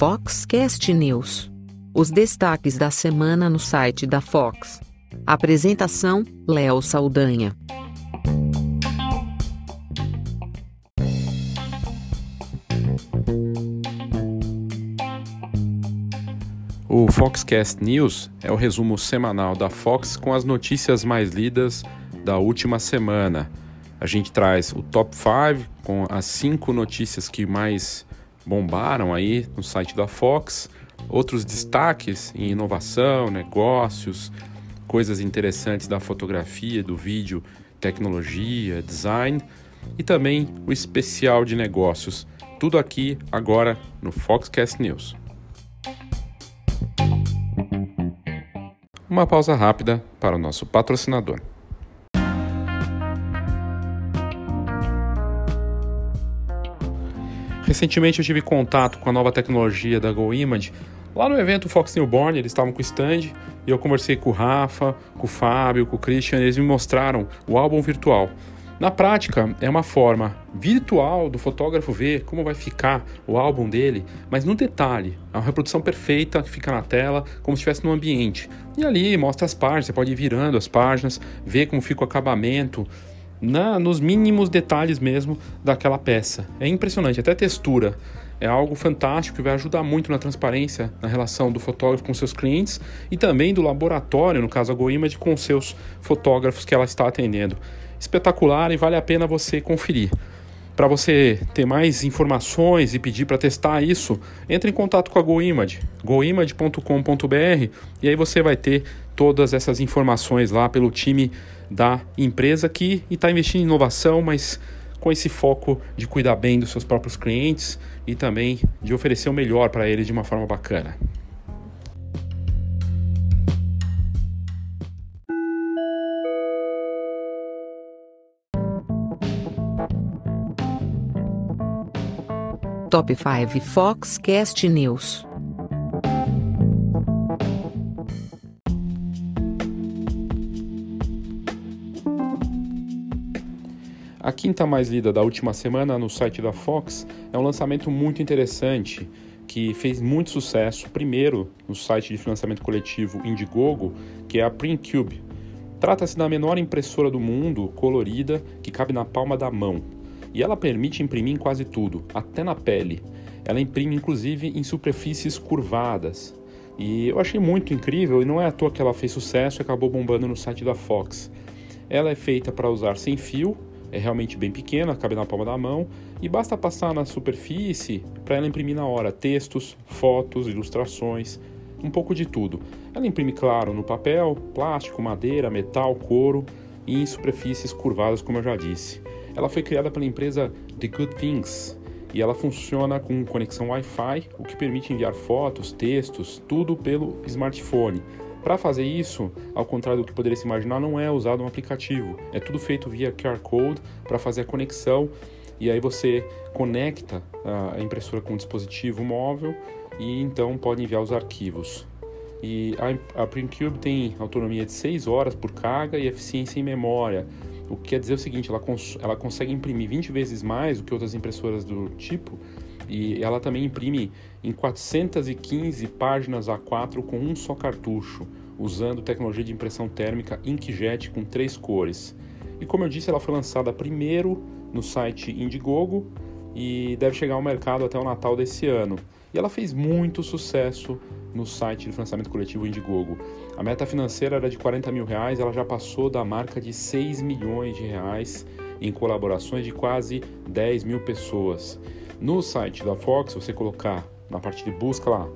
Foxcast News. Os destaques da semana no site da Fox. Apresentação: Léo Saldanha. O Foxcast News é o resumo semanal da Fox com as notícias mais lidas da última semana. A gente traz o top 5 com as cinco notícias que mais bombaram aí no site da Fox, outros destaques em inovação, negócios, coisas interessantes da fotografia, do vídeo, tecnologia, design e também o especial de negócios. Tudo aqui agora no Foxcast News. Uma pausa rápida para o nosso patrocinador. Recentemente eu tive contato com a nova tecnologia da GoImage. Lá no evento Fox Newborn, eles estavam com o stand e eu conversei com o Rafa, com o Fábio, com o Christian, eles me mostraram o álbum virtual. Na prática, é uma forma virtual do fotógrafo ver como vai ficar o álbum dele, mas no detalhe, é uma reprodução perfeita que fica na tela, como se estivesse no ambiente. E ali mostra as páginas, você pode ir virando as páginas, ver como fica o acabamento, na, nos mínimos detalhes mesmo daquela peça. É impressionante, até textura. É algo fantástico que vai ajudar muito na transparência na relação do fotógrafo com seus clientes e também do laboratório, no caso a GoImage, com seus fotógrafos que ela está atendendo. Espetacular e vale a pena você conferir. Para você ter mais informações e pedir para testar isso, entre em contato com a GoImage, goimage.com.br e aí você vai ter todas essas informações lá pelo time da empresa que está investindo em inovação, mas com esse foco de cuidar bem dos seus próprios clientes e também de oferecer o melhor para eles de uma forma bacana. Top 5 Foxcast News. A quinta mais lida da última semana no site da Fox é um lançamento muito interessante que fez muito sucesso, primeiro no site de financiamento coletivo Indiegogo, que é a PrintCube. Trata-se da menor impressora do mundo, colorida, que cabe na palma da mão. E ela permite imprimir em quase tudo, até na pele. Ela imprime inclusive em superfícies curvadas. E eu achei muito incrível e não é à toa que ela fez sucesso e acabou bombando no site da Fox. Ela é feita para usar sem fio, é realmente bem pequena, cabe na palma da mão e basta passar na superfície para ela imprimir na hora textos, fotos, ilustrações, um pouco de tudo. Ela imprime, claro, no papel, plástico, madeira, metal, couro e em superfícies curvadas, como eu já disse. Ela foi criada pela empresa The Good Things e ela funciona com conexão Wi-Fi, o que permite enviar fotos, textos, tudo pelo smartphone. Para fazer isso, ao contrário do que poderia se imaginar, não é usado um aplicativo. É tudo feito via QR Code para fazer a conexão e aí você conecta a impressora com o dispositivo móvel e então pode enviar os arquivos. E a, PrintCube tem autonomia de 6 horas por carga e eficiência em memória, o que quer dizer o seguinte, ela, cons ela consegue imprimir 20 vezes mais do que outras impressoras do tipo e ela também imprime em 415 páginas A4 com um só cartucho, usando tecnologia de impressão térmica inkjet com três cores. E como eu disse, ela foi lançada primeiro no site Indiegogo e deve chegar ao mercado até o Natal desse ano. E ela fez muito sucesso no site de financiamento coletivo Indiegogo. A meta financeira era de 40 mil reais, ela já passou da marca de 6 milhões de reais em colaborações de quase 10 mil pessoas. No site da Fox, você colocar na parte de busca lá,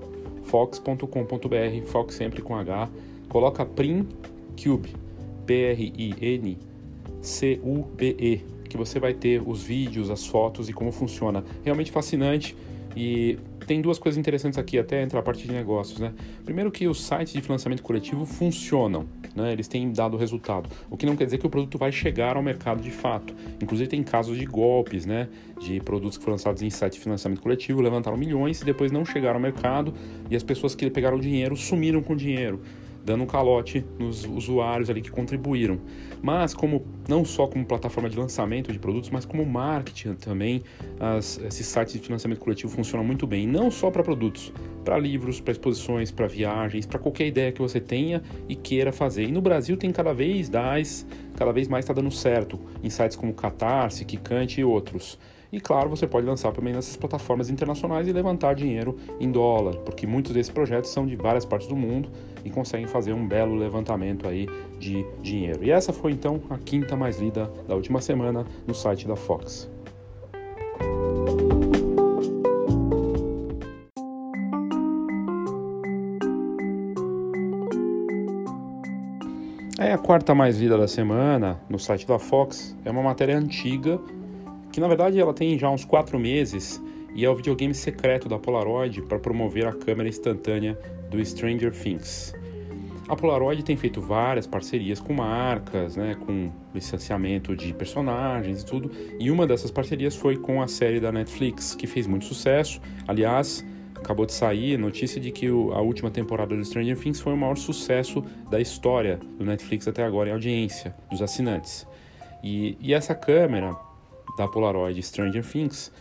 fox.com.br, Fox sempre com H, coloca PrinCube, P-R-I-N-C-U-B-E, que você vai ter os vídeos, as fotos e como funciona. Realmente fascinante e tem duas coisas interessantes aqui, até entrar a parte de negócios, né? Primeiro que os sites de financiamento coletivo funcionam, né? Eles têm dado resultado, o que não quer dizer que o produto vai chegar ao mercado de fato. Inclusive tem casos de golpes, né? De produtos que foram lançados em site de financiamento coletivo, levantaram milhões e depois não chegaram ao mercado e as pessoas que pegaram o dinheiro sumiram com o dinheiro. Dando um calote nos usuários ali que contribuíram. Mas como não só como plataforma de lançamento de produtos, mas como marketing também, as, esses sites de financiamento coletivo funcionam muito bem, não só para produtos, para livros, para exposições, para viagens, para qualquer ideia que você tenha e queira fazer. E no Brasil tem cada vez mais, cada vez mais está dando certo em sites como Catarse, Kikante e outros. E claro, você pode lançar também nessas plataformas internacionais e levantar dinheiro em dólar, porque muitos desses projetos são de várias partes do mundo e conseguem fazer um belo levantamento aí de dinheiro. E essa foi então a quinta mais lida da última semana no site da Fox. Aí a quarta mais lida da semana no site da Fox é uma matéria antiga que na verdade ela tem já uns quatro meses e é o videogame secreto da Polaroid para promover a câmera instantânea do Stranger Things. A Polaroid tem feito várias parcerias com marcas, né, com licenciamento de personagens e tudo, e uma dessas parcerias foi com a série da Netflix, que fez muito sucesso. Aliás, acabou de sair notícia de que a última temporada do Stranger Things foi o maior sucesso da história do Netflix até agora em audiência dos assinantes. E, e essa câmera da Polaroid Stranger Things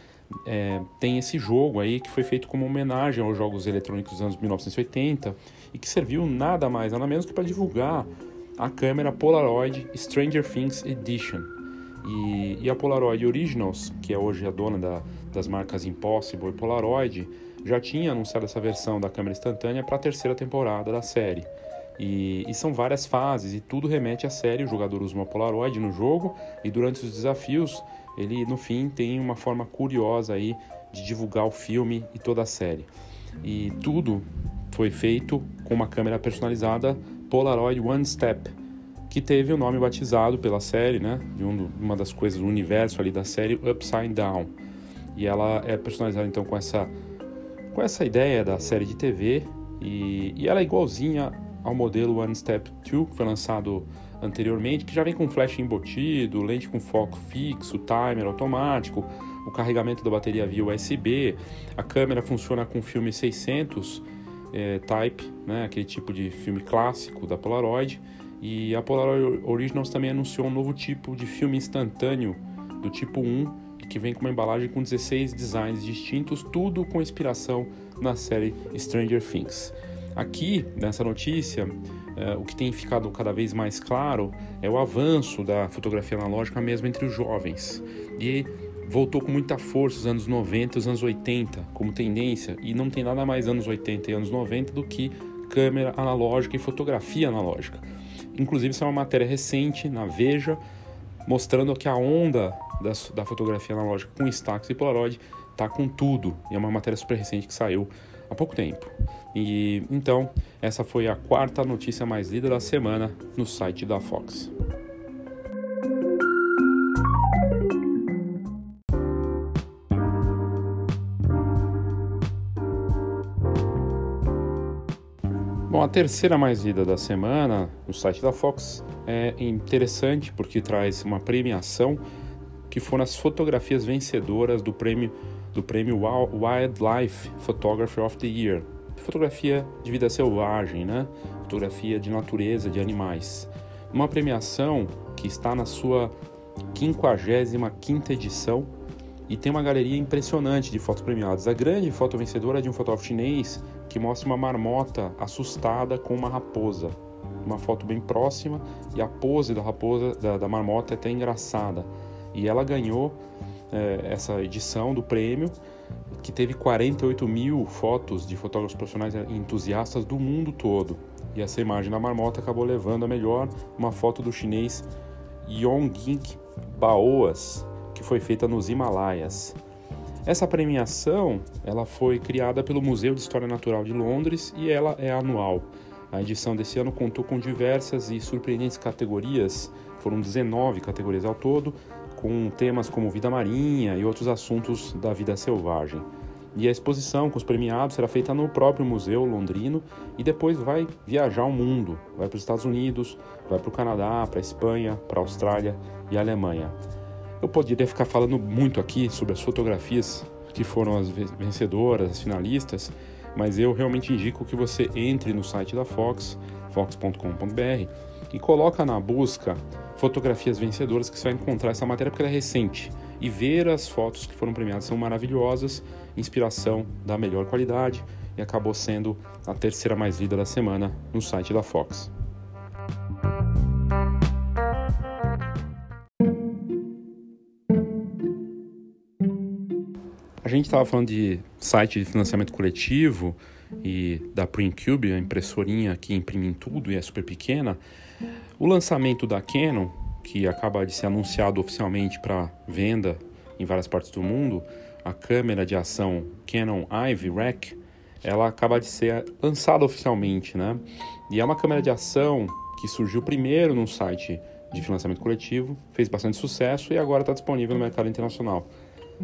é, tem esse jogo aí que foi feito como homenagem aos jogos eletrônicos dos anos 1980 e que serviu nada mais, nada menos que para divulgar a câmera Polaroid Stranger Things Edition. E, e, a Polaroid Originals, que é hoje a dona da, das marcas Impossible e Polaroid, já tinha anunciado essa versão da câmera instantânea para a terceira temporada da série. E, e, são várias fases e tudo remete à série. O jogador usa uma Polaroid no jogo e durante os desafios ele no fim tem uma forma curiosa aí de divulgar o filme e toda a série. E tudo foi feito com uma câmera personalizada Polaroid One Step, que teve o nome batizado pela série, né, de um, uma das coisas do universo ali da série Upside Down. E ela é personalizada então com essa com essa ideia da série de TV e, e ela é igualzinha ao modelo One Step 2 que foi lançado anteriormente, que já vem com flash embutido, lente com foco fixo, timer automático, o carregamento da bateria via USB, a câmera funciona com filme 600 é, Type, né, aquele tipo de filme clássico da Polaroid, e a Polaroid Originals também anunciou um novo tipo de filme instantâneo do tipo 1, que vem com uma embalagem com 16 designs distintos, tudo com inspiração na série Stranger Things. Aqui, nessa notícia, o que tem ficado cada vez mais claro é o avanço da fotografia analógica mesmo entre os jovens. E voltou com muita força os anos 90 os anos 80 como tendência, e não tem nada mais anos 80 e anos 90 do que câmera analógica e fotografia analógica. Inclusive, isso é uma matéria recente na Veja, mostrando que a onda da fotografia analógica com Instax e Polaroid tá com tudo. E é uma matéria super recente que saiu há pouco tempo. E então, essa foi a quarta notícia mais lida da semana no site da Fox. Bom, a terceira mais lida da semana no site da Fox é interessante porque traz uma premiação que foram as fotografias vencedoras do prêmio do prêmio Wildlife Photographer of the Year. Fotografia de vida selvagem, né? Fotografia de natureza, de animais. Uma premiação que está na sua 55ª edição e tem uma galeria impressionante de fotos premiadas. A grande foto vencedora é de um fotógrafo chinês que mostra uma marmota assustada com uma raposa. Uma foto bem próxima e a pose da raposa, da, da marmota é até engraçada. E ela ganhou essa edição do prêmio, que teve 48 mil fotos de fotógrafos profissionais entusiastas do mundo todo. E essa imagem da marmota acabou levando a melhor uma foto do chinês Yongging Baoas, que foi feita nos Himalaias. Essa premiação ela foi criada pelo Museu de História Natural de Londres e ela é anual. A edição desse ano contou com diversas e surpreendentes categorias, foram 19 categorias ao todo, com temas como vida marinha e outros assuntos da vida selvagem. E a exposição com os premiados será feita no próprio museu londrino e depois vai viajar o mundo. Vai para os Estados Unidos, vai para o Canadá, para a Espanha, para a Austrália e a Alemanha. Eu poderia ficar falando muito aqui sobre as fotografias que foram as vencedoras, as finalistas, mas eu realmente indico que você entre no site da Fox, fox.com.br e coloca na busca fotografias vencedoras que você vai encontrar essa matéria porque ela é recente e ver as fotos que foram premiadas são maravilhosas, inspiração da melhor qualidade e acabou sendo a terceira mais lida da semana no site da Fox. A gente estava falando de site de financiamento coletivo e da PrintCube, a impressorinha que imprime em tudo e é super pequena. O lançamento da Canon, que acaba de ser anunciado oficialmente para venda em várias partes do mundo, a câmera de ação Canon Ivy Rack, ela acaba de ser lançada oficialmente, né? E é uma câmera de ação que surgiu primeiro no site de financiamento coletivo, fez bastante sucesso e agora está disponível no mercado internacional.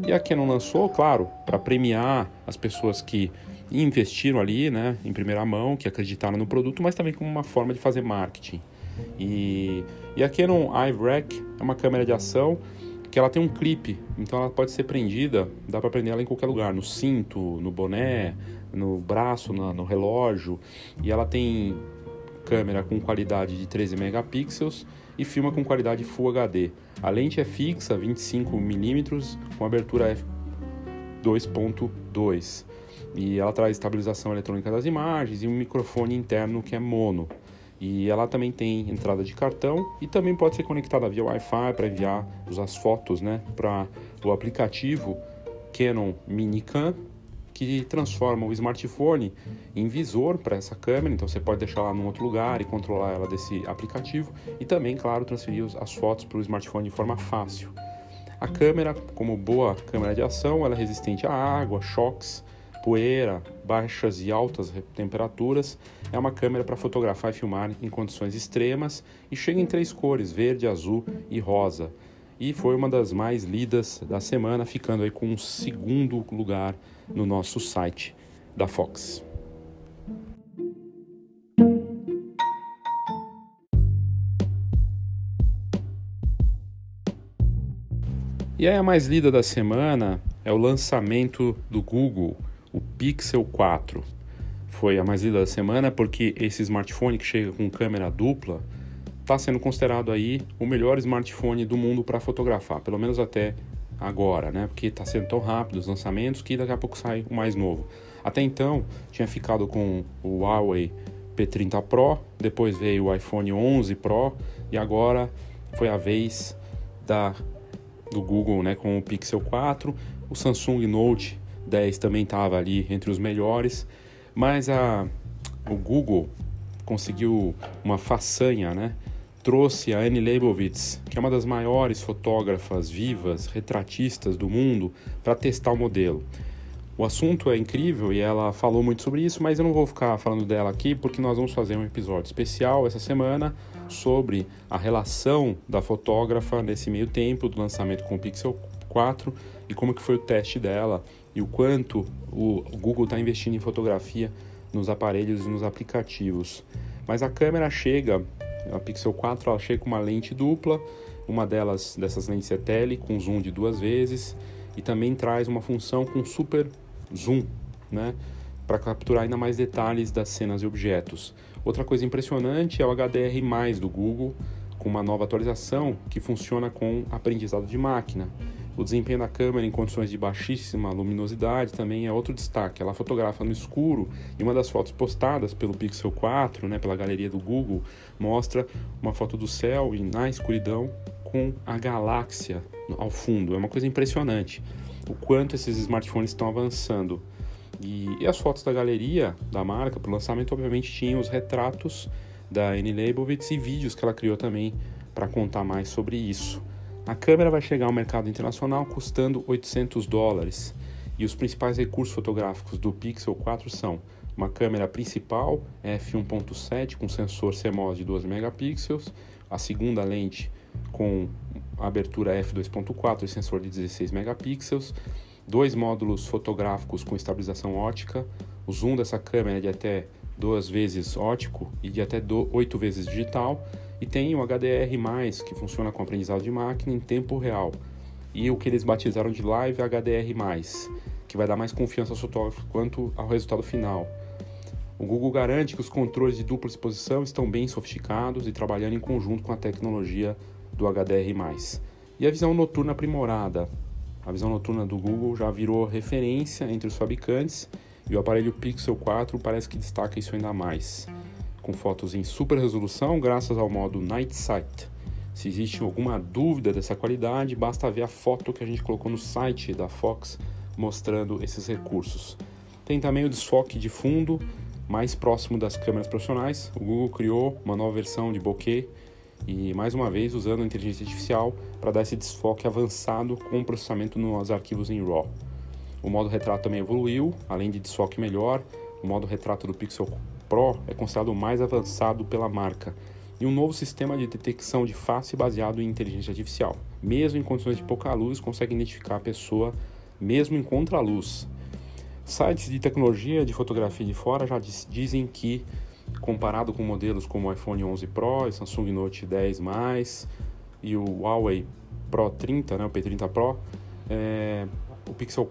E a Canon lançou, claro, para premiar as pessoas que investiram ali, né, em primeira mão, que acreditaram no produto, mas também como uma forma de fazer marketing. E, e a Canon iRack é uma câmera de ação que ela tem um clipe, então ela pode ser prendida, dá para prender ela em qualquer lugar, no cinto, no boné, no braço, no, no relógio, e ela tem câmera com qualidade de 13 megapixels e filma com qualidade Full HD. A lente é fixa, 25mm, com abertura f2.2 e ela traz estabilização eletrônica das imagens e um microfone interno que é mono. E ela também tem entrada de cartão e também pode ser conectada via Wi-Fi para enviar as fotos né, para o aplicativo Canon Minicam, que transforma o smartphone em visor para essa câmera, então você pode deixar lá num outro lugar e controlar ela desse aplicativo e também, claro, transferir as fotos para o smartphone de forma fácil. A câmera, como boa câmera de ação, ela é resistente à água, choques, poeira, baixas e altas temperaturas. É uma câmera para fotografar e filmar em condições extremas e chega em três cores: verde, azul e rosa. E foi uma das mais lidas da semana, ficando aí com um segundo lugar no nosso site da Fox. E aí a mais lida da semana é o lançamento do Google o Pixel 4. Foi a mais lida da semana porque esse smartphone que chega com câmera dupla está sendo considerado aí o melhor smartphone do mundo para fotografar, pelo menos até agora, né? Porque está sendo tão rápido os lançamentos que daqui a pouco sai o mais novo. Até então tinha ficado com o Huawei P30 Pro, depois veio o iPhone 11 Pro e agora foi a vez da do Google, né, com o Pixel 4, o Samsung Note 10 também estava ali entre os melhores, mas a, o Google conseguiu uma façanha, né? Trouxe a Annie Leibovitz, que é uma das maiores fotógrafas vivas, retratistas do mundo, para testar o modelo. O assunto é incrível e ela falou muito sobre isso, mas eu não vou ficar falando dela aqui porque nós vamos fazer um episódio especial essa semana sobre a relação da fotógrafa nesse meio tempo do lançamento com o Pixel 4 e como que foi o teste dela e o quanto o Google está investindo em fotografia nos aparelhos e nos aplicativos. Mas a câmera chega, a Pixel 4 ela chega com uma lente dupla, uma delas dessas lentes é tele com zoom de duas vezes e também traz uma função com super zoom, né, para capturar ainda mais detalhes das cenas e objetos. Outra coisa impressionante é o HDR+ do Google, com uma nova atualização que funciona com aprendizado de máquina. O desempenho da câmera em condições de baixíssima luminosidade também é outro destaque. Ela fotografa no escuro e uma das fotos postadas pelo Pixel 4, né, pela galeria do Google, mostra uma foto do céu e na escuridão com a galáxia ao fundo. É uma coisa impressionante o quanto esses smartphones estão avançando. E, e as fotos da galeria da marca para o lançamento, obviamente, tinham os retratos da Annie Leibovitz e vídeos que ela criou também para contar mais sobre isso. A câmera vai chegar ao mercado internacional custando 800 dólares. E os principais recursos fotográficos do Pixel 4 são uma câmera principal f1.7 com sensor CMOS de 12 megapixels, a segunda lente com abertura f2.4 e sensor de 16 megapixels, dois módulos fotográficos com estabilização ótica, o zoom dessa câmera é de até duas vezes ótico e de até oito vezes digital e tem o HDR+, que funciona com aprendizado de máquina em tempo real. E o que eles batizaram de Live HDR+, que vai dar mais confiança ao fotógrafo quanto ao resultado final. O Google garante que os controles de dupla exposição estão bem sofisticados e trabalhando em conjunto com a tecnologia do HDR+. E a visão noturna aprimorada. A visão noturna do Google já virou referência entre os fabricantes e o aparelho Pixel 4 parece que destaca isso ainda mais. Com fotos em super resolução graças ao modo Night Sight. Se existe alguma dúvida dessa qualidade, basta ver a foto que a gente colocou no site da Fox mostrando esses recursos. Tem também o desfoque de fundo mais próximo das câmeras profissionais. O Google criou uma nova versão de bokeh e mais uma vez usando a inteligência artificial para dar esse desfoque avançado com processamento nos arquivos em RAW. O modo retrato também evoluiu, além de desfoque melhor, o modo retrato do Pixel Pro é considerado o mais avançado pela marca e um novo sistema de detecção de face baseado em inteligência artificial. Mesmo em condições de pouca luz, consegue identificar a pessoa mesmo em contraluz. Sites de tecnologia de fotografia de fora já dizem que comparado com modelos como o iPhone 11 Pro, Samsung Note 10 e o Huawei Pro 30, né, o P30 Pro, é, o Pixel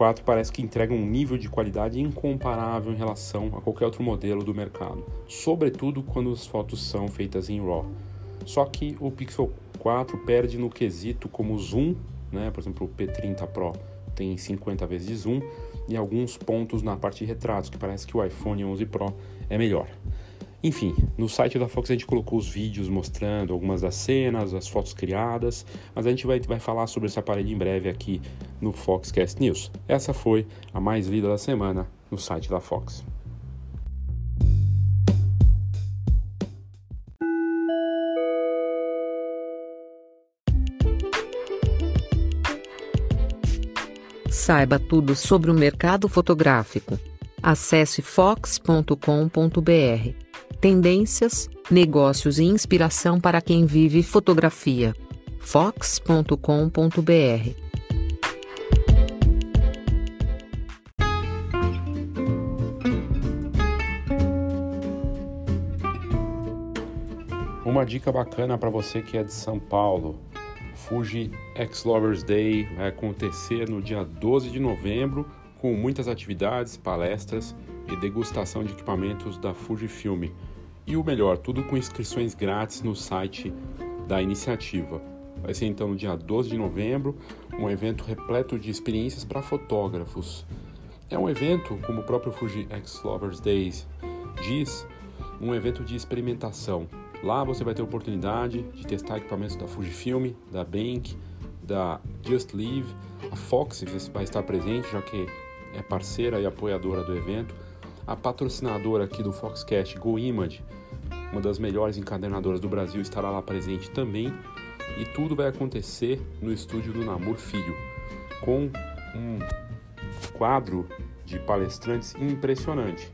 4 parece que entrega um nível de qualidade incomparável em relação a qualquer outro modelo do mercado, sobretudo quando as fotos são feitas em RAW. Só que o Pixel 4 perde no quesito como zoom, né, por exemplo, o P30 Pro tem 50 vezes zoom e alguns pontos na parte de retratos, que parece que o iPhone 11 Pro é melhor. Enfim, no site da Fox a gente colocou os vídeos mostrando algumas das cenas, as fotos criadas, mas a gente vai, vai falar sobre esse aparelho em breve aqui no Foxcast News. Essa foi a mais lida da semana no site da Fox. Saiba tudo sobre o mercado fotográfico. Acesse fox.com.br. Tendências, negócios e inspiração para quem vive fotografia. fox.com.br. Uma dica bacana para você que é de São Paulo. Fuji X Lovers Day vai acontecer no dia 12 de novembro com muitas atividades, palestras e degustação de equipamentos da Fujifilm. E o melhor, tudo com inscrições grátis no site da iniciativa. Vai ser então no dia 12 de novembro, um evento repleto de experiências para fotógrafos. É um evento, como o próprio Fuji X Lovers Days diz, um evento de experimentação. Lá você vai ter a oportunidade de testar equipamentos da Fujifilm, da Bank, da Just Live, a Fox vai estar presente, já que é parceira e apoiadora do evento, a patrocinadora aqui do Foxcast, GoImage, uma das melhores encadernadoras do Brasil, estará lá presente também. E tudo vai acontecer no estúdio do Namur Filho, com um quadro de palestrantes impressionante.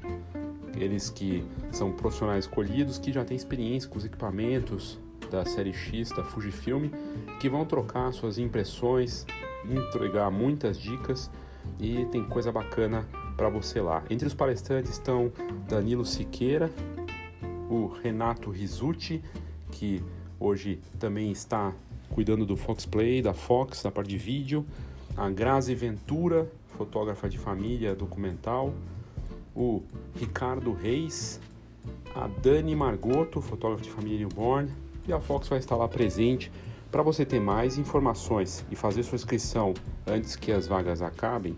Eles que são profissionais escolhidos, que já têm experiência com os equipamentos da série X da Fujifilm, que vão trocar suas impressões, entregar muitas dicas e tem coisa bacana para você lá. Entre os palestrantes estão Danilo Siqueira, o Renato Rizucci, que hoje também está cuidando do Fox Play, da Fox, da parte de vídeo, a Grazi Ventura, fotógrafa de família documental, o Ricardo Reis, a Dani Margoto, fotógrafa de família newborn, e a Fox vai estar lá presente para você ter mais informações e fazer sua inscrição antes que as vagas acabem,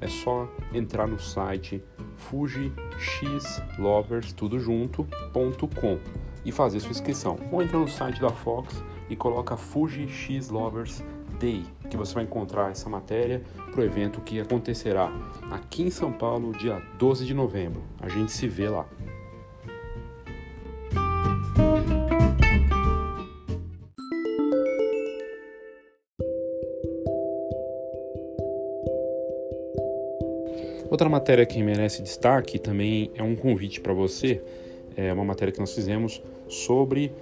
é só entrar no site fujixlovers.com e fazer sua inscrição. Ou entra no site da Fox e coloca Fuji X Lovers Day, que você vai encontrar essa matéria para o evento que acontecerá aqui em São Paulo, dia 12 de novembro. A gente se vê lá. Outra matéria que merece destaque também é um convite para você, é uma matéria que nós fizemos sobre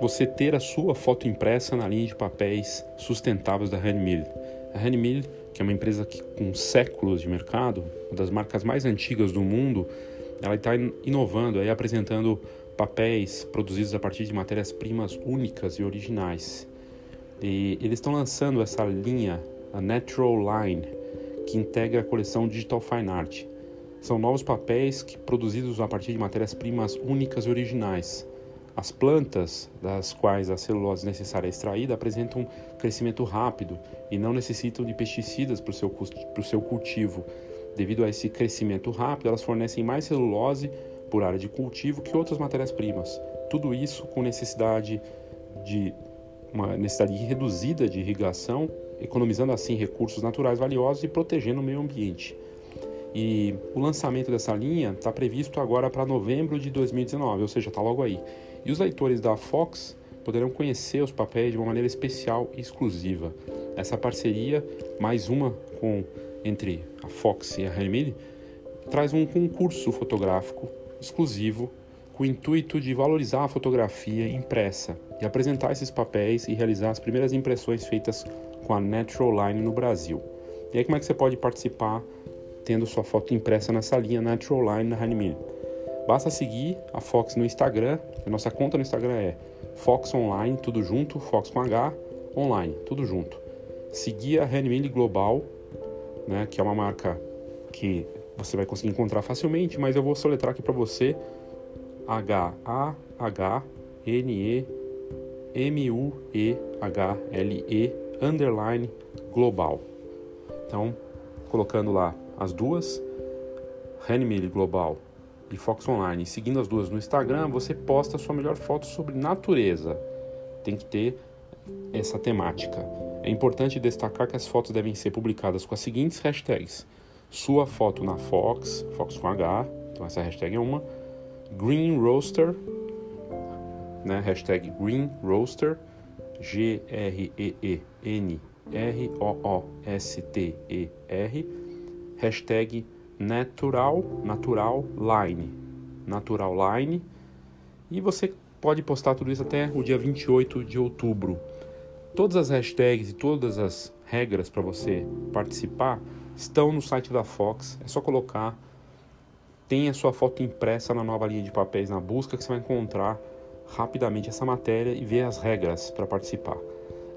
você ter a sua foto impressa na linha de papéis sustentáveis da Handmill. A Handmill, que é uma empresa que, com séculos de mercado, uma das marcas mais antigas do mundo, ela está inovando, aí, apresentando papéis produzidos a partir de matérias-primas únicas e originais. E eles estão lançando essa linha, a Natural Line, que integra a coleção Digital Fine Art. São novos papéis que, produzidos a partir de matérias-primas únicas e originais. As plantas, das quais a celulose necessária é extraída, apresentam crescimento rápido e não necessitam de pesticidas para o seu, seu cultivo. Devido a esse crescimento rápido, elas fornecem mais celulose por área de cultivo que outras matérias-primas. Tudo isso com necessidade de uma necessidade reduzida de irrigação, economizando assim recursos naturais valiosos e protegendo o meio ambiente. E o lançamento dessa linha está previsto agora para novembro de 2019, ou seja, está logo aí. E os leitores da Fox poderão conhecer os papéis de uma maneira especial e exclusiva. Essa parceria, mais uma com entre a Fox e a Remini, traz um concurso fotográfico exclusivo com o intuito de valorizar a fotografia impressa e apresentar esses papéis e realizar as primeiras impressões feitas com a Natural Line no Brasil. E aí como é que você pode participar tendo sua foto impressa nessa linha Natural Line na Hanimir? Basta seguir a Fox no Instagram, a nossa conta no Instagram é Fox Online, tudo junto, Fox com H, online, tudo junto. Seguir a Hanimir Global, né, que é uma marca que você vai conseguir encontrar facilmente, mas eu vou soletrar aqui para você H-A-H-N-E-M-U-E-H-L-E underline global. Então, colocando lá as duas, Handmade Global e Fox Online, seguindo as duas no Instagram, você posta a sua melhor foto sobre natureza. Tem que ter essa temática. É importante destacar que as fotos devem ser publicadas com as seguintes hashtags: sua foto na Fox, Fox com H, então essa hashtag é uma, Green Roaster, né? Hashtag Green Roaster, G-R-E-E-N-R-O-O-S-T-E-R, hashtag Natural, Natural Line, Natural Line, e você pode postar tudo isso até o dia 28 de outubro. Todas as hashtags e todas as regras para você participar estão no site da Fox, é só colocar tenha sua foto impressa na nova linha de papéis na busca que você vai encontrar rapidamente essa matéria e ver as regras para participar.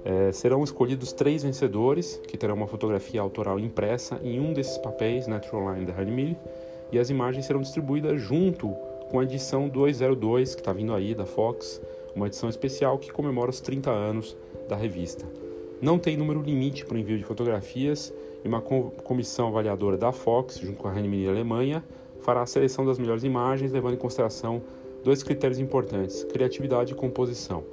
É, serão escolhidos três vencedores que terão uma fotografia autoral impressa em um desses papéis Natural Line da Handmill e as imagens serão distribuídas junto com a edição 202 que está vindo aí da Fox, uma edição especial que comemora os 30 anos da revista. Não tem número limite para o envio de fotografias e uma comissão avaliadora da Fox, junto com a Handmill Alemanha, fará a seleção das melhores imagens, levando em consideração dois critérios importantes: criatividade e composição.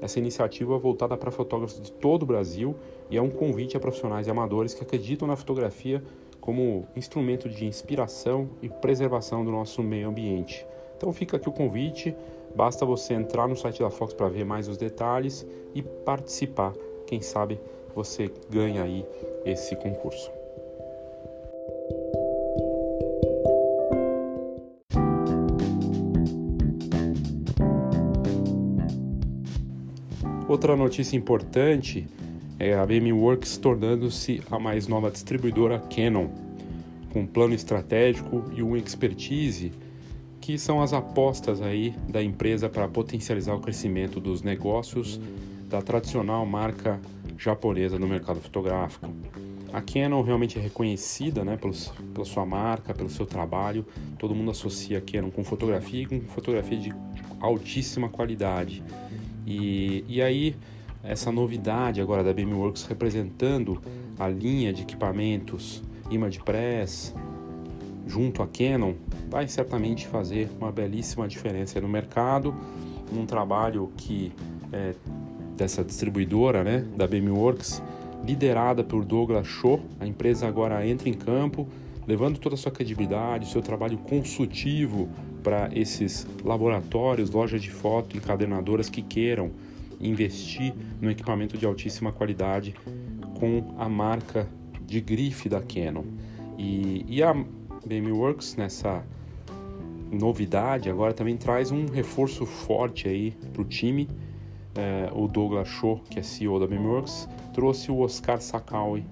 Essa iniciativa é voltada para fotógrafos de todo o Brasil e é um convite a profissionais e amadores que acreditam na fotografia como instrumento de inspiração e preservação do nosso meio ambiente. Então fica aqui o convite, basta você entrar no site da Fox para ver mais os detalhes e participar. Quem sabe você ganha aí esse concurso. Outra notícia importante é a BM Works tornando-se a mais nova distribuidora Canon, com um plano estratégico e uma expertise que são as apostas aí da empresa para potencializar o crescimento dos negócios da tradicional marca japonesa no mercado fotográfico. A Canon realmente é reconhecida né, pelos, pela sua marca, pelo seu trabalho. Todo mundo associa a Canon com fotografia e com fotografia de altíssima qualidade. E, e aí, essa novidade agora da Beamworks representando a linha de equipamentos ImagePress junto à Canon vai certamente fazer uma belíssima diferença no mercado, num trabalho que é, dessa distribuidora, né, da Beamworks, liderada por Douglas Shaw, a empresa agora entra em campo, levando toda a sua credibilidade, seu trabalho consultivo para esses laboratórios, lojas de foto, encadernadoras que queiram investir no equipamento de altíssima qualidade com a marca de grife da Canon. E, e a BMWorks nessa novidade agora também traz um reforço forte aí para o time. É, o Douglas Shaw, que é CEO da BMWorks, trouxe o Oscar Sakaui,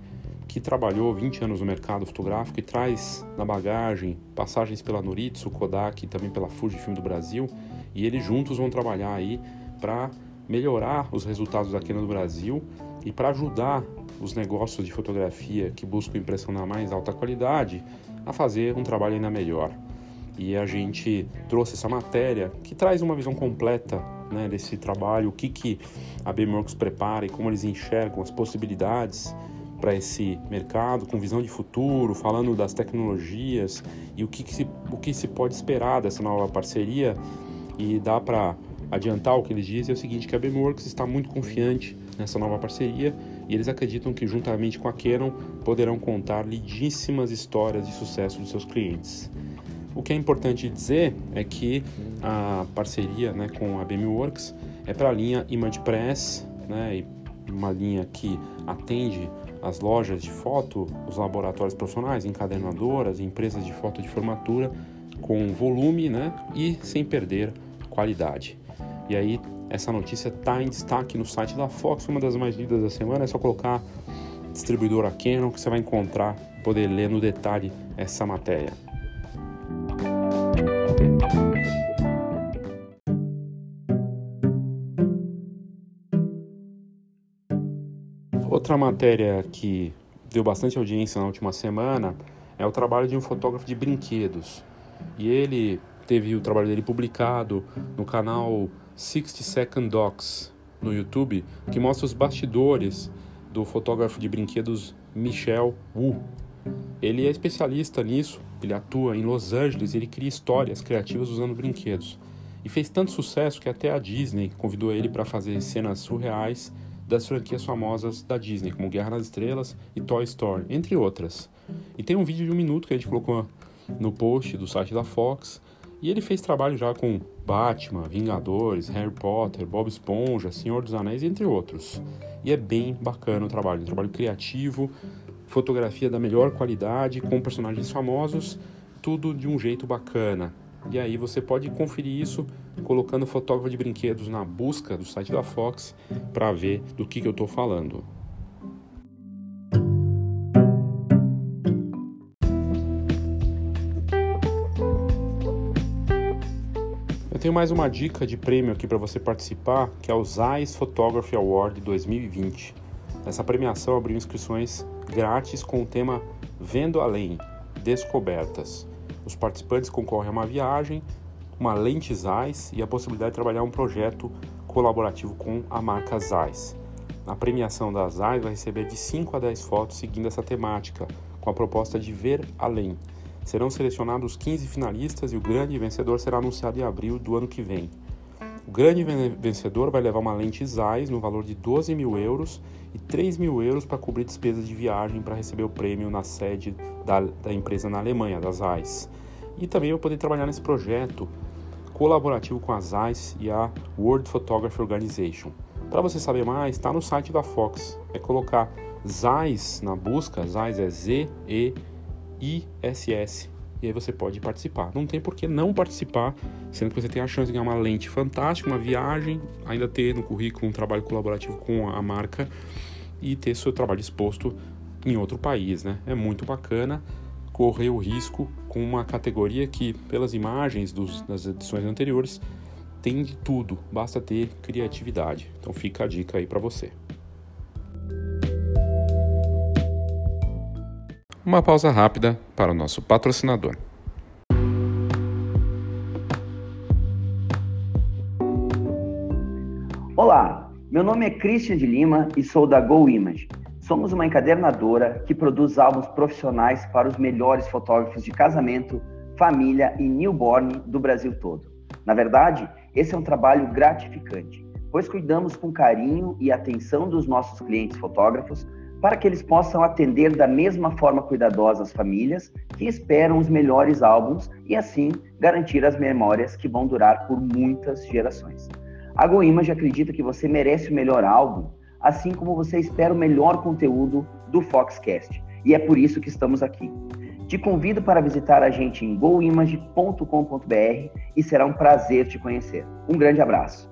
que trabalhou 20 anos no mercado fotográfico e traz na bagagem passagens pela Noritsu, Kodak e também pela Fujifilm do Brasil. E eles juntos vão trabalhar aí para melhorar os resultados da Canon do Brasil e para ajudar os negócios de fotografia que buscam impressão na mais alta qualidade a fazer um trabalho ainda melhor. E a gente trouxe essa matéria que traz uma visão completa né, desse trabalho, o que, que a BMWorks prepara e como eles enxergam as possibilidades para esse mercado, com visão de futuro, falando das tecnologias e o que, que, se, o que se pode esperar dessa nova parceria. E dá para adiantar o que eles dizem é o seguinte, que a BMWorks está muito confiante nessa nova parceria e eles acreditam que juntamente com a Canon poderão contar lindíssimas histórias de sucesso dos seus clientes. O que é importante dizer é que a parceria né, com a BMWorks é para a linha Image Press, né, uma linha que atende as lojas de foto, os laboratórios profissionais, encadernadoras, empresas de foto de formatura com volume né, e sem perder qualidade. E aí essa notícia está em destaque no site da Fox, uma das mais lidas da semana. É só colocar distribuidora Canon que você vai encontrar, poder ler no detalhe essa matéria. Outra matéria que deu bastante audiência na última semana é o trabalho de um fotógrafo de brinquedos. E ele teve o trabalho dele publicado no canal 60 Second Docs no YouTube, que mostra os bastidores do fotógrafo de brinquedos Michel Wu. Ele é especialista nisso, ele atua em Los Angeles, ele cria histórias criativas usando brinquedos. E fez tanto sucesso que até a Disney convidou ele para fazer cenas surreais das franquias famosas da Disney, como Guerra nas Estrelas e Toy Story, entre outras. E tem um vídeo de um minuto que a gente colocou no post do site da Fox, e ele fez trabalho já com Batman, Vingadores, Harry Potter, Bob Esponja, Senhor dos Anéis, entre outros. E é bem bacana o trabalho, um trabalho criativo, fotografia da melhor qualidade, com personagens famosos, tudo de um jeito bacana. E aí você pode conferir isso colocando fotógrafo de brinquedos na busca do site da Fox para ver do que, que eu estou falando. Eu tenho mais uma dica de prêmio aqui para você participar, que é o Zeiss Photography Award 2020. Essa premiação abriu inscrições grátis com o tema Vendo Além, Descobertas. Os participantes concorrem a uma viagem, uma lente Zeiss e a possibilidade de trabalhar um projeto colaborativo com a marca Zeiss. A premiação da Zeiss vai receber de 5 a 10 fotos seguindo essa temática, com a proposta de ver além. Serão selecionados 15 finalistas e o grande vencedor será anunciado em abril do ano que vem. O grande vencedor vai levar uma lente Zeiss no valor de 12 mil euros e 3 mil euros para cobrir despesas de viagem para receber o prêmio na sede da, da empresa na Alemanha, da Zeiss. E também vai poder trabalhar nesse projeto colaborativo com a Zeiss e a World Photography Organization. Para você saber mais, está no site da Fox. É colocar Zeiss na busca, Zeiss é Z-E ISS. E aí você pode participar. Não tem por que não participar, sendo que você tem a chance de ganhar uma lente fantástica, uma viagem, ainda ter no currículo um trabalho colaborativo com a marca e ter seu trabalho exposto em outro país, né? É muito bacana correr o risco com uma categoria que, pelas imagens dos, das edições anteriores, tem de tudo, basta ter criatividade. Então fica a dica aí para você. Uma pausa rápida para o nosso patrocinador. Olá, meu nome é Christian de Lima e sou da Go Image. Somos uma encadernadora que produz álbuns profissionais para os melhores fotógrafos de casamento, família e newborn do Brasil todo. Na verdade, esse é um trabalho gratificante, pois cuidamos com carinho e atenção dos nossos clientes fotógrafos para que eles possam atender da mesma forma cuidadosa as famílias que esperam os melhores álbuns e assim garantir as memórias que vão durar por muitas gerações. A GoImage acredita que você merece o melhor álbum, assim como você espera o melhor conteúdo do Foxcast, e é por isso que estamos aqui. Te convido para visitar a gente em goimage.com.br e será um prazer te conhecer. Um grande abraço.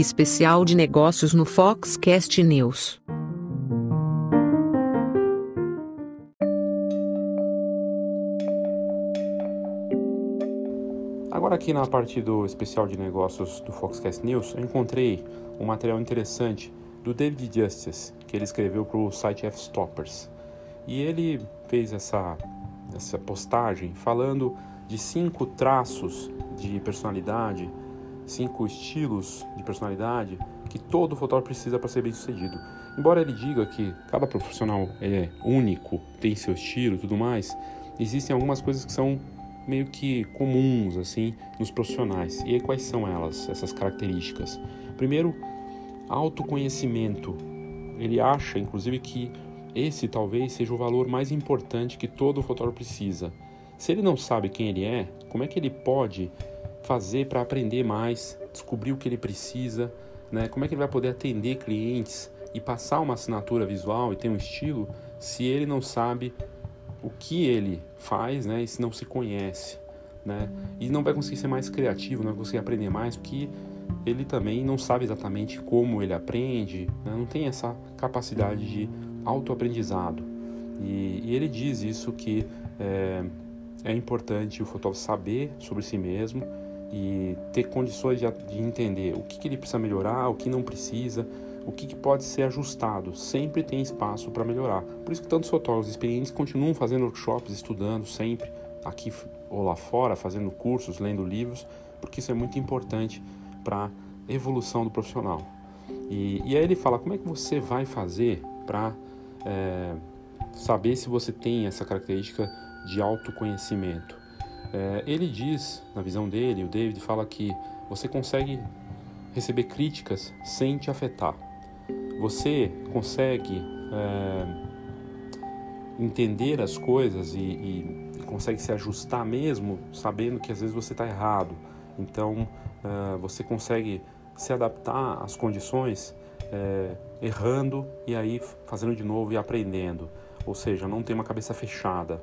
Especial de Negócios no Foxcast News. Agora aqui na parte do especial de negócios do Foxcast News, eu encontrei um material interessante do David Justice, que ele escreveu para o site F-Stoppers. E ele fez essa, essa postagem falando de cinco traços de personalidade cinco estilos de personalidade que todo fotógrafo precisa para ser bem sucedido. Embora ele diga que cada profissional é único, tem seu estilo e tudo mais, existem algumas coisas que são meio que comuns assim nos profissionais. E quais são elas, essas características? Primeiro, autoconhecimento. Ele acha, inclusive, que esse talvez seja o valor mais importante que todo fotógrafo precisa. Se ele não sabe quem ele é, como é que ele pode fazer para aprender mais, descobrir o que ele precisa, né? Como é que ele vai poder atender clientes e passar uma assinatura visual e ter um estilo se ele não sabe o que ele faz, né? E se não se conhece, né? E não vai conseguir ser mais criativo, não vai conseguir aprender mais porque ele também não sabe exatamente como ele aprende, né? não tem essa capacidade de autoaprendizado. E, e ele diz isso que é, é importante o fotógrafo saber sobre si mesmo e ter condições de, de entender o que, que, ele precisa melhorar, o que não precisa, o que, que pode ser ajustado. Sempre tem espaço para melhorar. Por isso que tantos fotógrafos experientes continuam fazendo workshops, estudando sempre, aqui ou lá fora, fazendo cursos, lendo livros, porque isso é muito importante para evolução do profissional. E, e, aí ele fala como é que você vai fazer para é, saber se você tem essa característica de autoconhecimento. É, ele diz, na visão dele, o David fala que você consegue receber críticas sem te afetar. Você consegue é, entender as coisas e, e, e, consegue se ajustar mesmo sabendo que às vezes você está errado. Então é, você consegue se adaptar às condições é, errando e aí fazendo de novo e aprendendo. Ou seja, não tem uma cabeça fechada.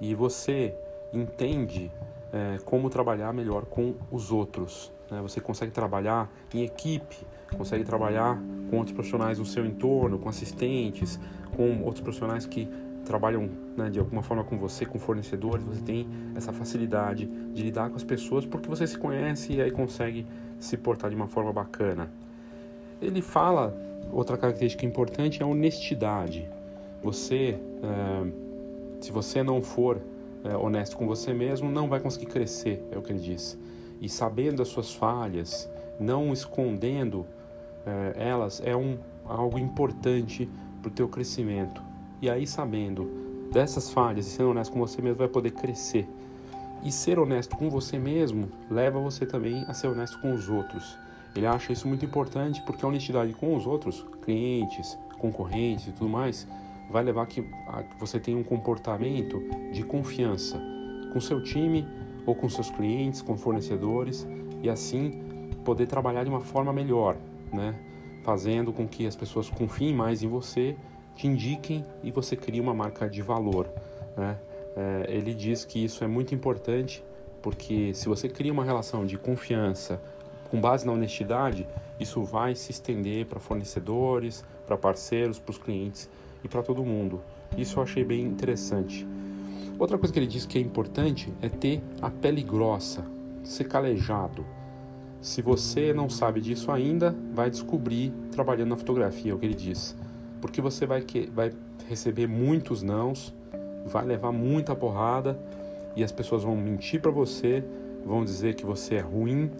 E você entende é, como trabalhar melhor com os outros. Né? Você consegue trabalhar em equipe, consegue trabalhar com outros profissionais no seu entorno, com assistentes, com outros profissionais que trabalham né, de alguma forma com você, com fornecedores. Você tem essa facilidade de lidar com as pessoas porque você se conhece e aí consegue se portar de uma forma bacana. Ele fala, outra característica importante é a honestidade. Você, é, se você não for é, honesto com você mesmo, não vai conseguir crescer, é o que ele diz. E sabendo das suas falhas, não escondendo é, elas, é um, algo importante para o teu crescimento. E aí, sabendo dessas falhas e sendo honesto com você mesmo, vai poder crescer. E ser honesto com você mesmo leva você também a ser honesto com os outros. Ele acha isso muito importante porque a honestidade com os outros, clientes, concorrentes e tudo mais, vai levar que você tenha um comportamento de confiança com seu time ou com seus clientes, com fornecedores e assim poder trabalhar de uma forma melhor, né? Fazendo com que as pessoas confiem mais em você, te indiquem e você crie uma marca de valor, né? É, ele diz que isso é muito importante porque se você cria uma relação de confiança com base na honestidade, isso vai se estender para fornecedores, para parceiros, para os clientes e para todo mundo. Isso eu achei bem interessante. Outra coisa que ele diz que é importante é ter a pele grossa, ser calejado. Se você não sabe disso ainda, vai descobrir trabalhando na fotografia, é o que ele diz. Porque você vai, que, vai receber muitos nãos, vai levar muita porrada e as pessoas vão mentir para você, vão dizer que você é ruim,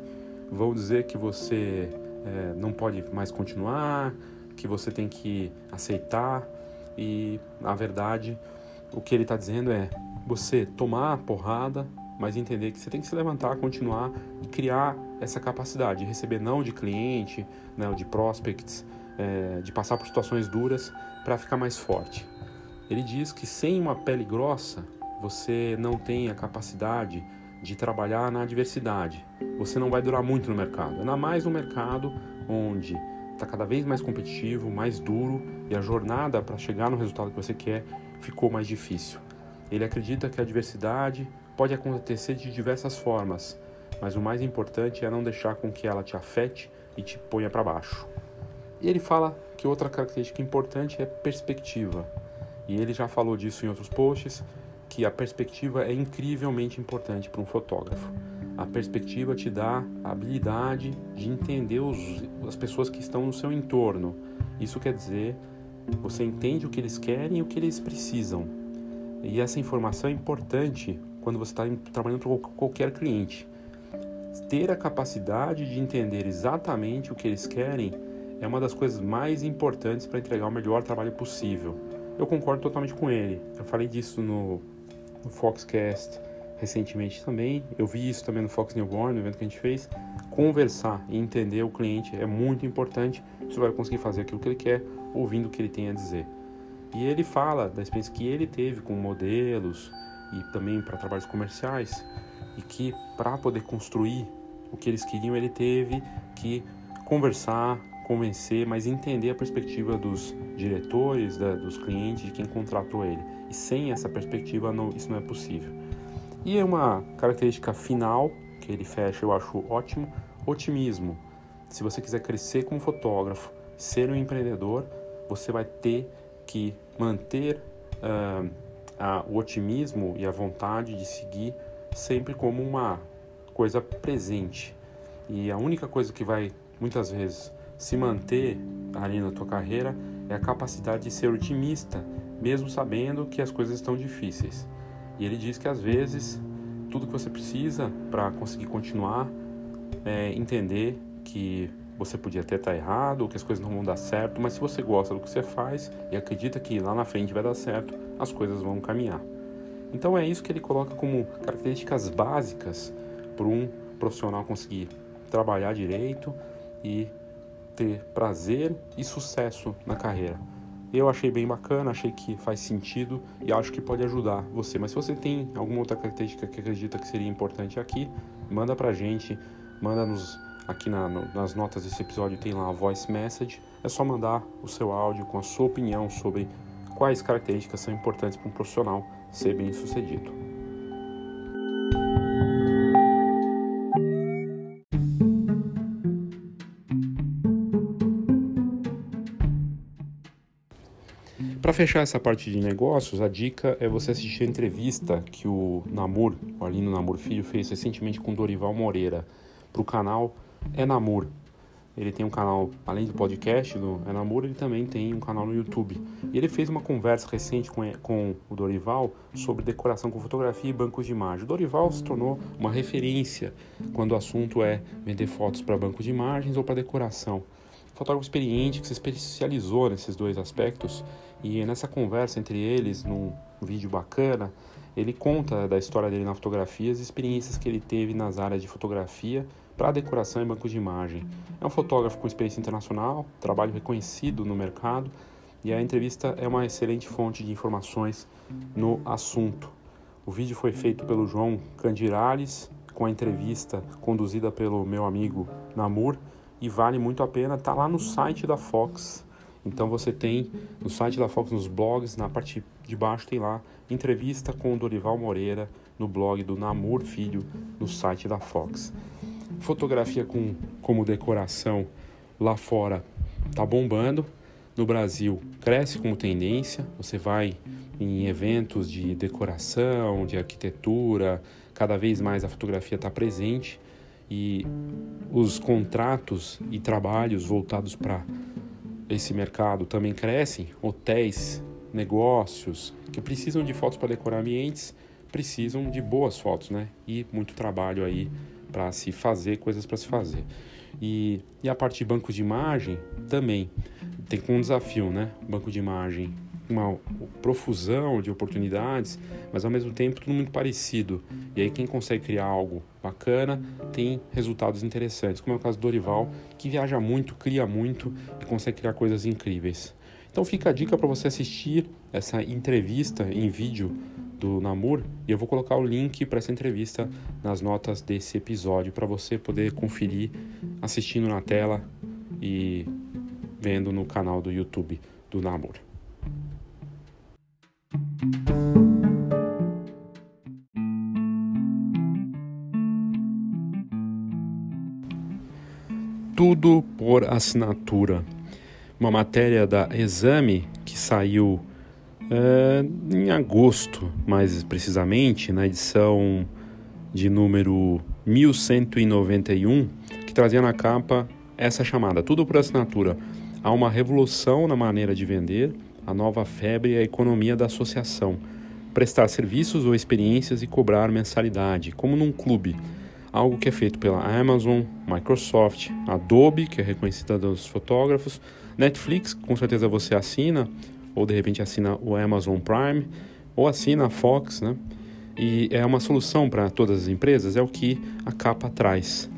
vão dizer que você é, não pode mais continuar, que você tem que aceitar e na verdade o que ele está dizendo é você tomar a porrada, mas entender que você tem que se levantar, continuar e criar essa capacidade de receber não de cliente, né, de prospects, é, de passar por situações duras para ficar mais forte. Ele diz que sem uma pele grossa você não tem a capacidade de trabalhar na adversidade. Você não vai durar muito no mercado, ainda mais no mercado onde está cada vez mais competitivo, mais duro e a jornada para chegar no resultado que você quer ficou mais difícil. Ele acredita que a diversidade pode acontecer de diversas formas, mas o mais importante é não deixar com que ela te afete e te ponha para baixo. E ele fala que outra característica importante é perspectiva. E ele já falou disso em outros posts, que a perspectiva é incrivelmente importante para um fotógrafo. A perspectiva te dá a habilidade de entender os, as pessoas que estão no seu entorno. Isso quer dizer, você entende o que eles querem e o que eles precisam. E essa informação é importante quando você está trabalhando para qualquer cliente. Ter a capacidade de entender exatamente o que eles querem é uma das coisas mais importantes para entregar o melhor trabalho possível. Eu concordo totalmente com ele. Eu falei disso no, no Foxcast recentemente também. Eu vi isso também no Fox Newborn, no evento que a gente fez. Conversar e entender o cliente é muito importante. Você vai conseguir fazer aquilo que ele quer, ouvindo o que ele tem a dizer. E ele fala da experiência que ele teve com modelos e também para trabalhos comerciais e que para poder construir o que eles queriam ele teve que conversar, convencer, mas entender a perspectiva dos diretores, da, dos clientes, de quem contratou ele. E sem essa perspectiva, não, isso não é possível. E é uma característica final que ele fecha, eu acho ótimo, otimismo. Se você quiser crescer como fotógrafo, ser um empreendedor, você vai ter que manter uh, a, o otimismo e a vontade de seguir sempre como uma coisa presente. E a única coisa que vai muitas vezes se manter ali na tua carreira é a capacidade de ser otimista, mesmo sabendo que as coisas estão difíceis. E ele diz que às vezes tudo que você precisa para conseguir continuar é entender que você podia até estar errado, ou que as coisas não vão dar certo, mas se você gosta do que você faz e acredita que lá na frente vai dar certo, as coisas vão caminhar. Então é isso que ele coloca como características básicas para um profissional conseguir trabalhar direito e ter prazer e sucesso na carreira. Eu achei bem bacana, achei que faz sentido e acho que pode ajudar você. Mas se você tem alguma outra característica que acredita que seria importante aqui, manda pra gente, manda nos aqui na, nas notas desse episódio tem lá a voice message. É só mandar o seu áudio com a sua opinião sobre quais características são importantes para um profissional ser bem sucedido. Para fechar essa parte de negócios, a dica é você assistir a entrevista que o Namur, o Alino Namur Filho, fez recentemente com Dorival Moreira para o canal É Namur. Ele tem um canal, além do podcast do É Namur, ele também tem um canal no YouTube. E ele fez uma conversa recente com, com o Dorival sobre decoração com fotografia e bancos de imagem. O Dorival se tornou uma referência quando o assunto é vender fotos para banco de imagens ou para decoração fotógrafo experiente que se especializou nesses dois aspectos e nessa conversa entre eles, num vídeo bacana, ele conta da história dele na fotografia, as experiências que ele teve nas áreas de fotografia para decoração e bancos de imagem. É um fotógrafo com experiência internacional, trabalho reconhecido no mercado e a entrevista é uma excelente fonte de informações no assunto. O vídeo foi feito pelo João Candirales, com a entrevista conduzida pelo meu amigo Namur e vale muito a pena. Tá lá no site da Fox. Então você tem no site da Fox, nos blogs, na parte de baixo tem lá entrevista com o Dorival Moreira no blog do Namur Filho no site da Fox. Fotografia com como decoração lá fora tá bombando. No Brasil cresce como tendência. Você vai em eventos de decoração, de arquitetura, cada vez mais a fotografia está presente e os contratos e trabalhos voltados para esse mercado também crescem. Hotéis, negócios que precisam de fotos para decorar ambientes precisam de boas fotos, né? E muito trabalho aí para se fazer, coisas para se fazer. E, e a parte de banco de imagem também tem um desafio, né? Banco de imagem uma profusão de oportunidades, mas ao mesmo tempo tudo muito parecido. E aí quem consegue criar algo bacana tem resultados interessantes, como é o caso do Dorival, que viaja muito, cria muito e consegue criar coisas incríveis. Então fica a dica para você assistir essa entrevista em vídeo do Namur e eu vou colocar o link para essa entrevista nas notas desse episódio para você poder conferir assistindo na tela e vendo no canal do YouTube do Namur. Tudo por assinatura. Uma matéria da Exame que saiu é, em agosto, mais precisamente, na edição de número 1191, que trazia na capa essa chamada: Tudo por assinatura. Há uma revolução na maneira de vender, a nova febre é a economia da associação. Prestar serviços ou experiências e cobrar mensalidade, como num clube. Algo que é feito pela Amazon, Microsoft, Adobe, que é reconhecida dos fotógrafos, Netflix, com certeza você assina, ou de repente assina o Amazon Prime, ou assina a Fox, né? E é uma solução para todas as empresas, é o que a capa traz.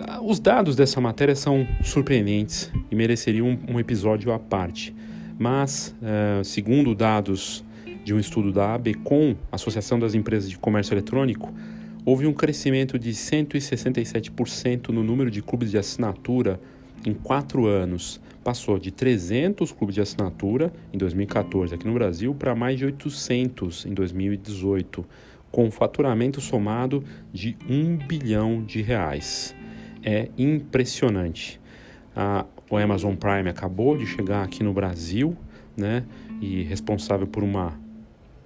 Ah, os dados dessa matéria são surpreendentes e mereceriam um, um episódio à parte. Mas, uh, segundo dados de um estudo da ABCOM, Associação das Empresas de Comércio Eletrônico, houve um crescimento de 167% no número de clubes de assinatura em quatro anos. Passou de 300 clubes de assinatura em 2014 aqui no Brasil para mais de 800 em 2018, com um faturamento somado de 1 bilhão de reais é impressionante. A, o Amazon Prime acabou de chegar aqui no Brasil, né? E responsável por uma,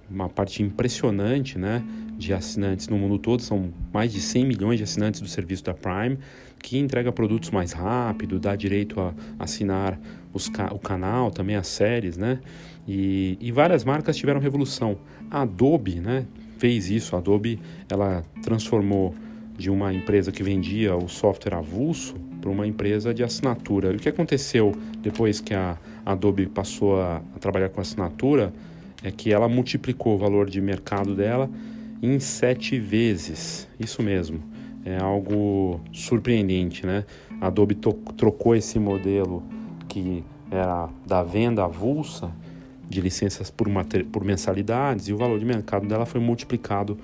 uma parte impressionante, né? De assinantes no mundo todo, são mais de 100 milhões de assinantes do serviço da Prime, que entrega produtos mais rápido, dá direito a assinar os, o canal, também as séries, né? E, e várias marcas tiveram revolução. A Adobe, né? Fez isso. A Adobe, ela transformou de uma empresa que vendia o software avulso para uma empresa de assinatura. E o que aconteceu depois que a Adobe passou a, a trabalhar com assinatura é que ela multiplicou o valor de mercado dela em sete vezes. Isso mesmo. É algo surpreendente, né? A Adobe trocou esse modelo que era da venda avulsa de licenças por, por mensalidades e o valor de mercado dela foi multiplicado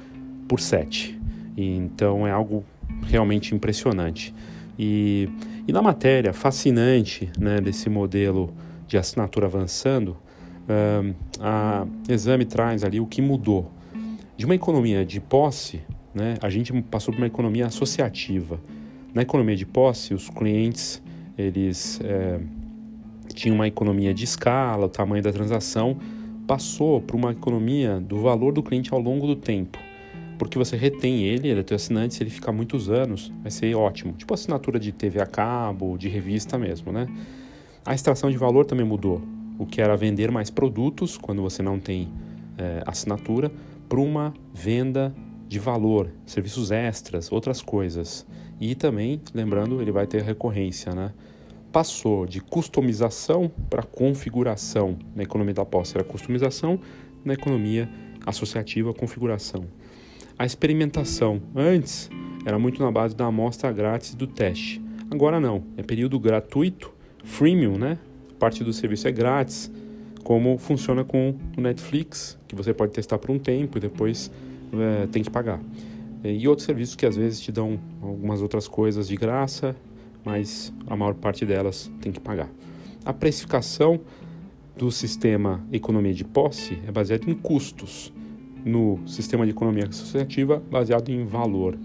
por sete. E, então é algo realmente impressionante. E, e na matéria fascinante né, desse modelo de assinatura avançando, uh, a Exame traz ali o que mudou. De uma economia de posse, né, a gente passou por uma economia associativa. Na economia de posse, os clientes eles é, tinham uma economia de escala, o tamanho da transação passou para uma economia do valor do cliente ao longo do tempo porque você retém ele, ele é teu assinante, se ele ficar muitos anos, vai ser ótimo. Tipo assinatura de TV a cabo, de revista mesmo, né? A extração de valor também mudou. O que era vender mais produtos, quando você não tem é, assinatura, para uma venda de valor, serviços extras, outras coisas. E também, lembrando, ele vai ter recorrência, né? Passou de customização para configuração. Na economia da posse era customização, na economia associativa, configuração. A experimentação antes era muito na base da amostra grátis do teste. Agora não, é período gratuito, freemium, né? Parte do serviço é grátis, como funciona com o Netflix, que você pode testar por um tempo e depois é, tem que pagar. E outros serviços que às vezes te dão algumas outras coisas de graça, mas a maior parte delas tem que pagar. A precificação do sistema economia de posse é baseada em custos no sistema de economia associativa baseado em valor.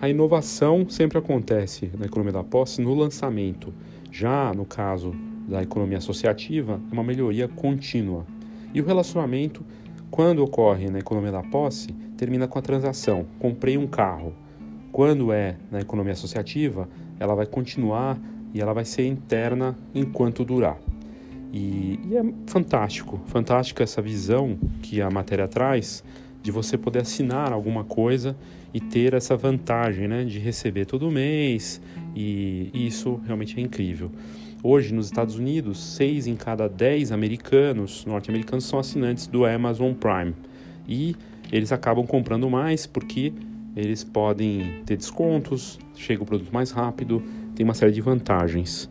A inovação sempre acontece na economia da posse no lançamento. Já no caso da economia associativa, é uma melhoria contínua. E o relacionamento, quando ocorre na economia da posse, termina com a transação. Comprei um carro. Quando é na economia associativa, ela vai continuar e ela vai ser interna enquanto durar. E, e, é fantástico, fantástica essa visão que a matéria traz de você poder assinar alguma coisa e ter essa vantagem né, de receber todo mês, e, isso realmente é incrível. Hoje, nos Estados Unidos, 6 em cada 10 americanos, norte-americanos, são assinantes do Amazon Prime. E eles acabam comprando mais porque eles podem ter descontos, chega o produto mais rápido, tem uma série de vantagens.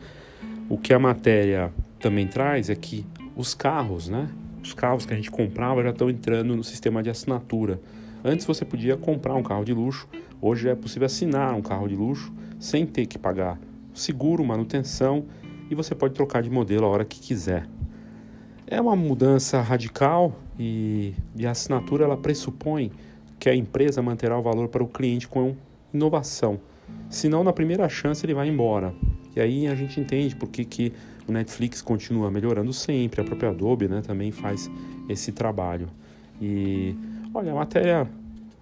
O que a matéria também traz é que os carros, né? Os carros que a gente comprava já estão entrando no sistema de assinatura. Antes você podia comprar um carro de luxo, hoje é possível assinar um carro de luxo sem ter que pagar seguro, manutenção e você pode trocar de modelo a hora que quiser. É uma mudança radical e, e a assinatura ela pressupõe que a empresa manterá o valor para o cliente com inovação. Senão, na primeira chance, ele vai embora. E aí a gente entende por que, que o Netflix continua melhorando sempre, a própria Adobe né, também faz esse trabalho. E olha, a matéria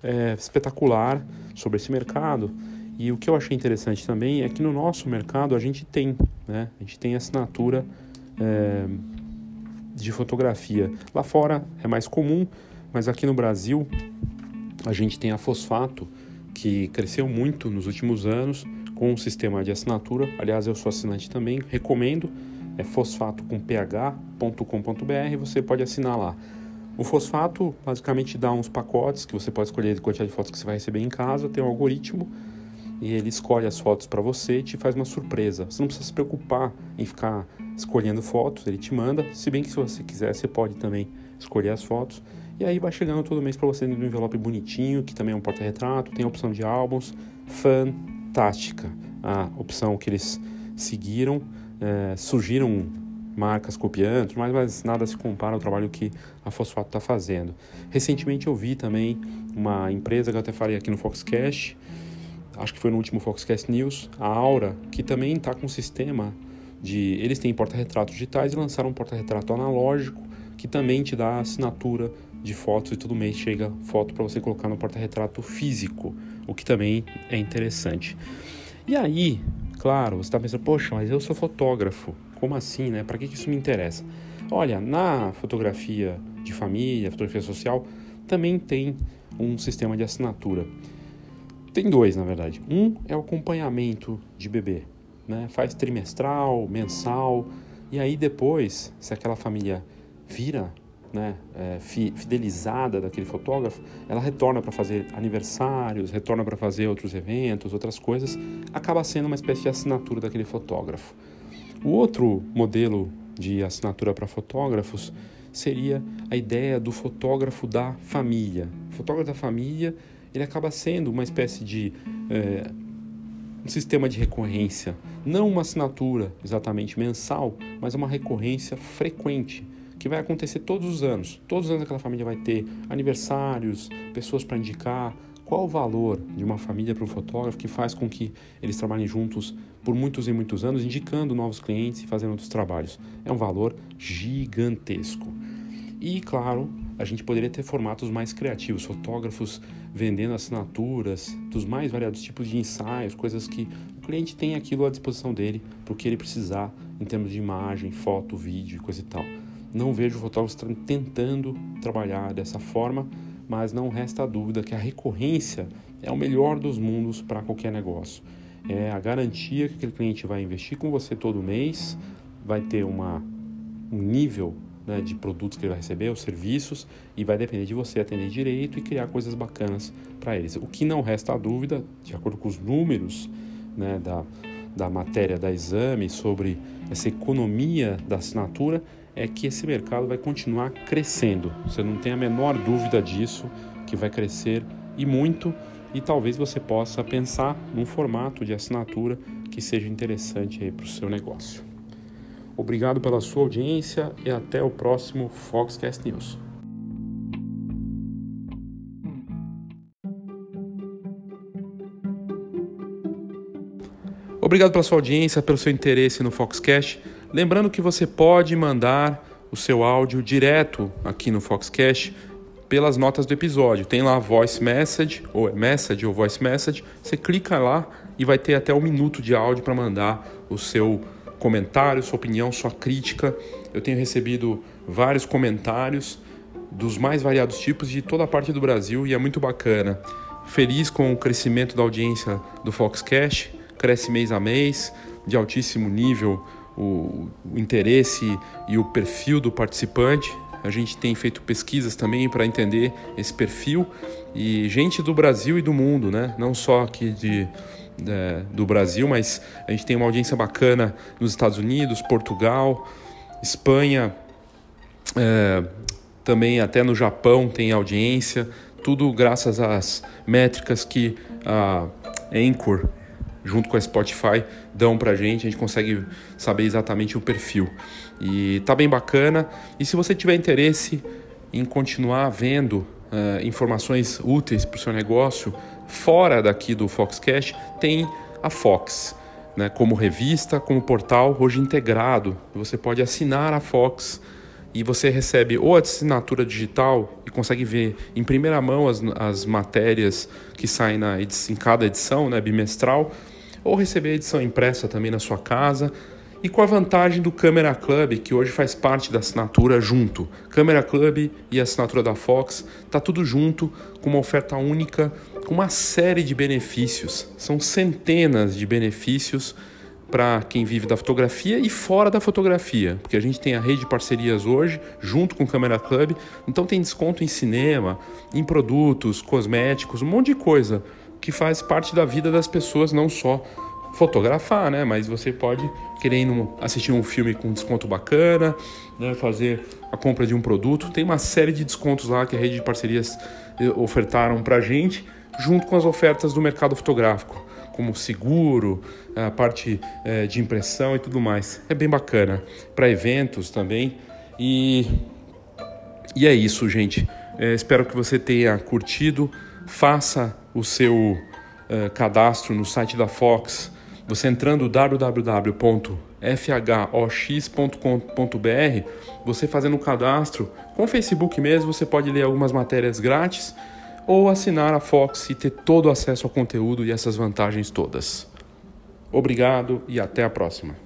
é, espetacular sobre esse mercado. E o que eu achei interessante também é que no nosso mercado a gente tem, né? A gente tem assinatura é, de fotografia. Lá fora é mais comum, mas aqui no Brasil a gente tem a Fosfato, que cresceu muito nos últimos anos com um sistema de assinatura. Aliás, eu sou assinante também, recomendo. É fosfato com ph.com.br, você pode assinar lá. O fosfato basicamente dá uns pacotes que você pode escolher a quantidade de fotos que você vai receber em casa, tem um algoritmo e ele escolhe as fotos para você e te faz uma surpresa. Você não precisa se preocupar em ficar escolhendo fotos, ele te manda. Se bem que se você quiser, você pode também escolher as fotos. E aí vai chegando todo mês para você no envelope bonitinho, que também é um porta-retrato, tem a opção de álbuns, fantástica. A opção que eles seguiram, é, surgiram marcas copiando, mas, mas nada se compara ao trabalho que a Fosfato está fazendo. Recentemente eu vi também uma empresa que eu até falei aqui no Foxcast, acho que foi no último Foxcast News, a Aura, que também está com um sistema de. Eles têm porta-retratos digitais e lançaram um porta-retrato analógico que também te dá assinatura de fotos e todo mês chega foto para você colocar no porta-retrato físico, o que também é interessante. E aí, claro, você está pensando, poxa, mas eu sou fotógrafo, como assim, né? Para que, que isso me interessa? Olha, na fotografia de família, fotografia social, também tem um sistema de assinatura. Tem dois, na verdade. Um é o acompanhamento de bebê, né? Faz trimestral, mensal, e aí depois, se aquela família vira né, é, fidelizada daquele fotógrafo, ela retorna para fazer aniversários, retorna para fazer outros eventos, outras coisas, acaba sendo uma espécie de assinatura daquele fotógrafo. O outro modelo de assinatura para fotógrafos seria a ideia do fotógrafo da família. O fotógrafo da família ele acaba sendo uma espécie de é, um sistema de recorrência, não uma assinatura exatamente mensal, mas uma recorrência frequente que vai acontecer todos os anos. Todos os anos aquela família vai ter aniversários, pessoas para indicar. Qual o valor de uma família para um fotógrafo que faz com que eles trabalhem juntos por muitos e muitos anos, indicando novos clientes e fazendo outros trabalhos? É um valor gigantesco. E, claro, a gente poderia ter formatos mais criativos, fotógrafos vendendo assinaturas dos mais variados tipos de ensaios, coisas que o cliente tem aquilo à disposição dele para o que ele precisar em termos de imagem, foto, vídeo e coisa e tal. Não vejo fotógrafos tentando trabalhar dessa forma, mas não resta dúvida que a recorrência é o melhor dos mundos para qualquer negócio. É a garantia que aquele cliente vai investir com você todo mês, vai ter uma, um nível né, de produtos que ele vai receber, os serviços, e vai depender de você atender direito e criar coisas bacanas para eles. O que não resta dúvida, de acordo com os números né, da, da matéria da exame sobre essa economia da assinatura, é que esse mercado vai continuar crescendo. Você não tem a menor dúvida disso, que vai crescer e muito, e talvez você possa pensar num formato de assinatura que seja interessante para o seu negócio. Obrigado pela sua audiência e até o próximo Foxcast News. Obrigado pela sua audiência, pelo seu interesse no Foxcast. Lembrando que você pode mandar o seu áudio direto aqui no Foxcast pelas notas do episódio. Tem lá voice message, ou message ou voice message. Você clica lá e vai ter até um minuto de áudio para mandar o seu comentário, sua opinião, sua crítica. Eu tenho recebido vários comentários dos mais variados tipos de toda a parte do Brasil e é muito bacana. Feliz com o crescimento da audiência do Foxcast, cresce mês a mês, de altíssimo nível o, o interesse e o perfil do participante. A gente tem feito pesquisas também para entender esse perfil e gente do Brasil e do mundo, né? Não só aqui de é, do Brasil, mas a gente tem uma audiência bacana nos Estados Unidos, Portugal, Espanha, é, também até no Japão tem audiência, tudo graças às métricas que a Anchor, junto com a Spotify, dão pra gente, a gente consegue saber exatamente o perfil. E tá bem bacana. E se você tiver interesse em continuar vendo uh, informações úteis para o seu negócio, fora daqui do Foxcast, tem a Fox, né, como revista, como portal, hoje integrado. Você pode assinar a Fox e você recebe ou a assinatura digital e consegue ver em primeira mão as, as matérias que saem na em cada edição, né, bimestral, ou receber a edição impressa também na sua casa. E com a vantagem do Câmera Club, que hoje faz parte da assinatura junto. Câmera Club e a assinatura da Fox, tá tudo junto, com uma oferta única, com uma série de benefícios. São centenas de benefícios para quem vive da fotografia e fora da fotografia, porque a gente tem a rede de parcerias hoje, junto com o Câmera Club, então tem desconto em cinema, em produtos, cosméticos, um monte de coisa que faz parte da vida das pessoas, não só fotografar, né? Mas você pode querer assistir um filme com desconto bacana, né? fazer a compra de um produto. Tem uma série de descontos lá que a rede de parcerias eh, ofertaram para gente, junto com as ofertas do mercado fotográfico como seguro, a parte é, de impressão e tudo mais. É bem bacana. Para eventos também. E, e é isso, gente. É, espero que você tenha curtido. Faça o seu é, cadastro no site da Fox. Você entrando www.fhox.com.br, você fazendo o cadastro com o Facebook mesmo, você pode ler algumas matérias grátis ou assinar a Fox e ter todo o acesso ao conteúdo e essas vantagens todas. Obrigado e até a próxima.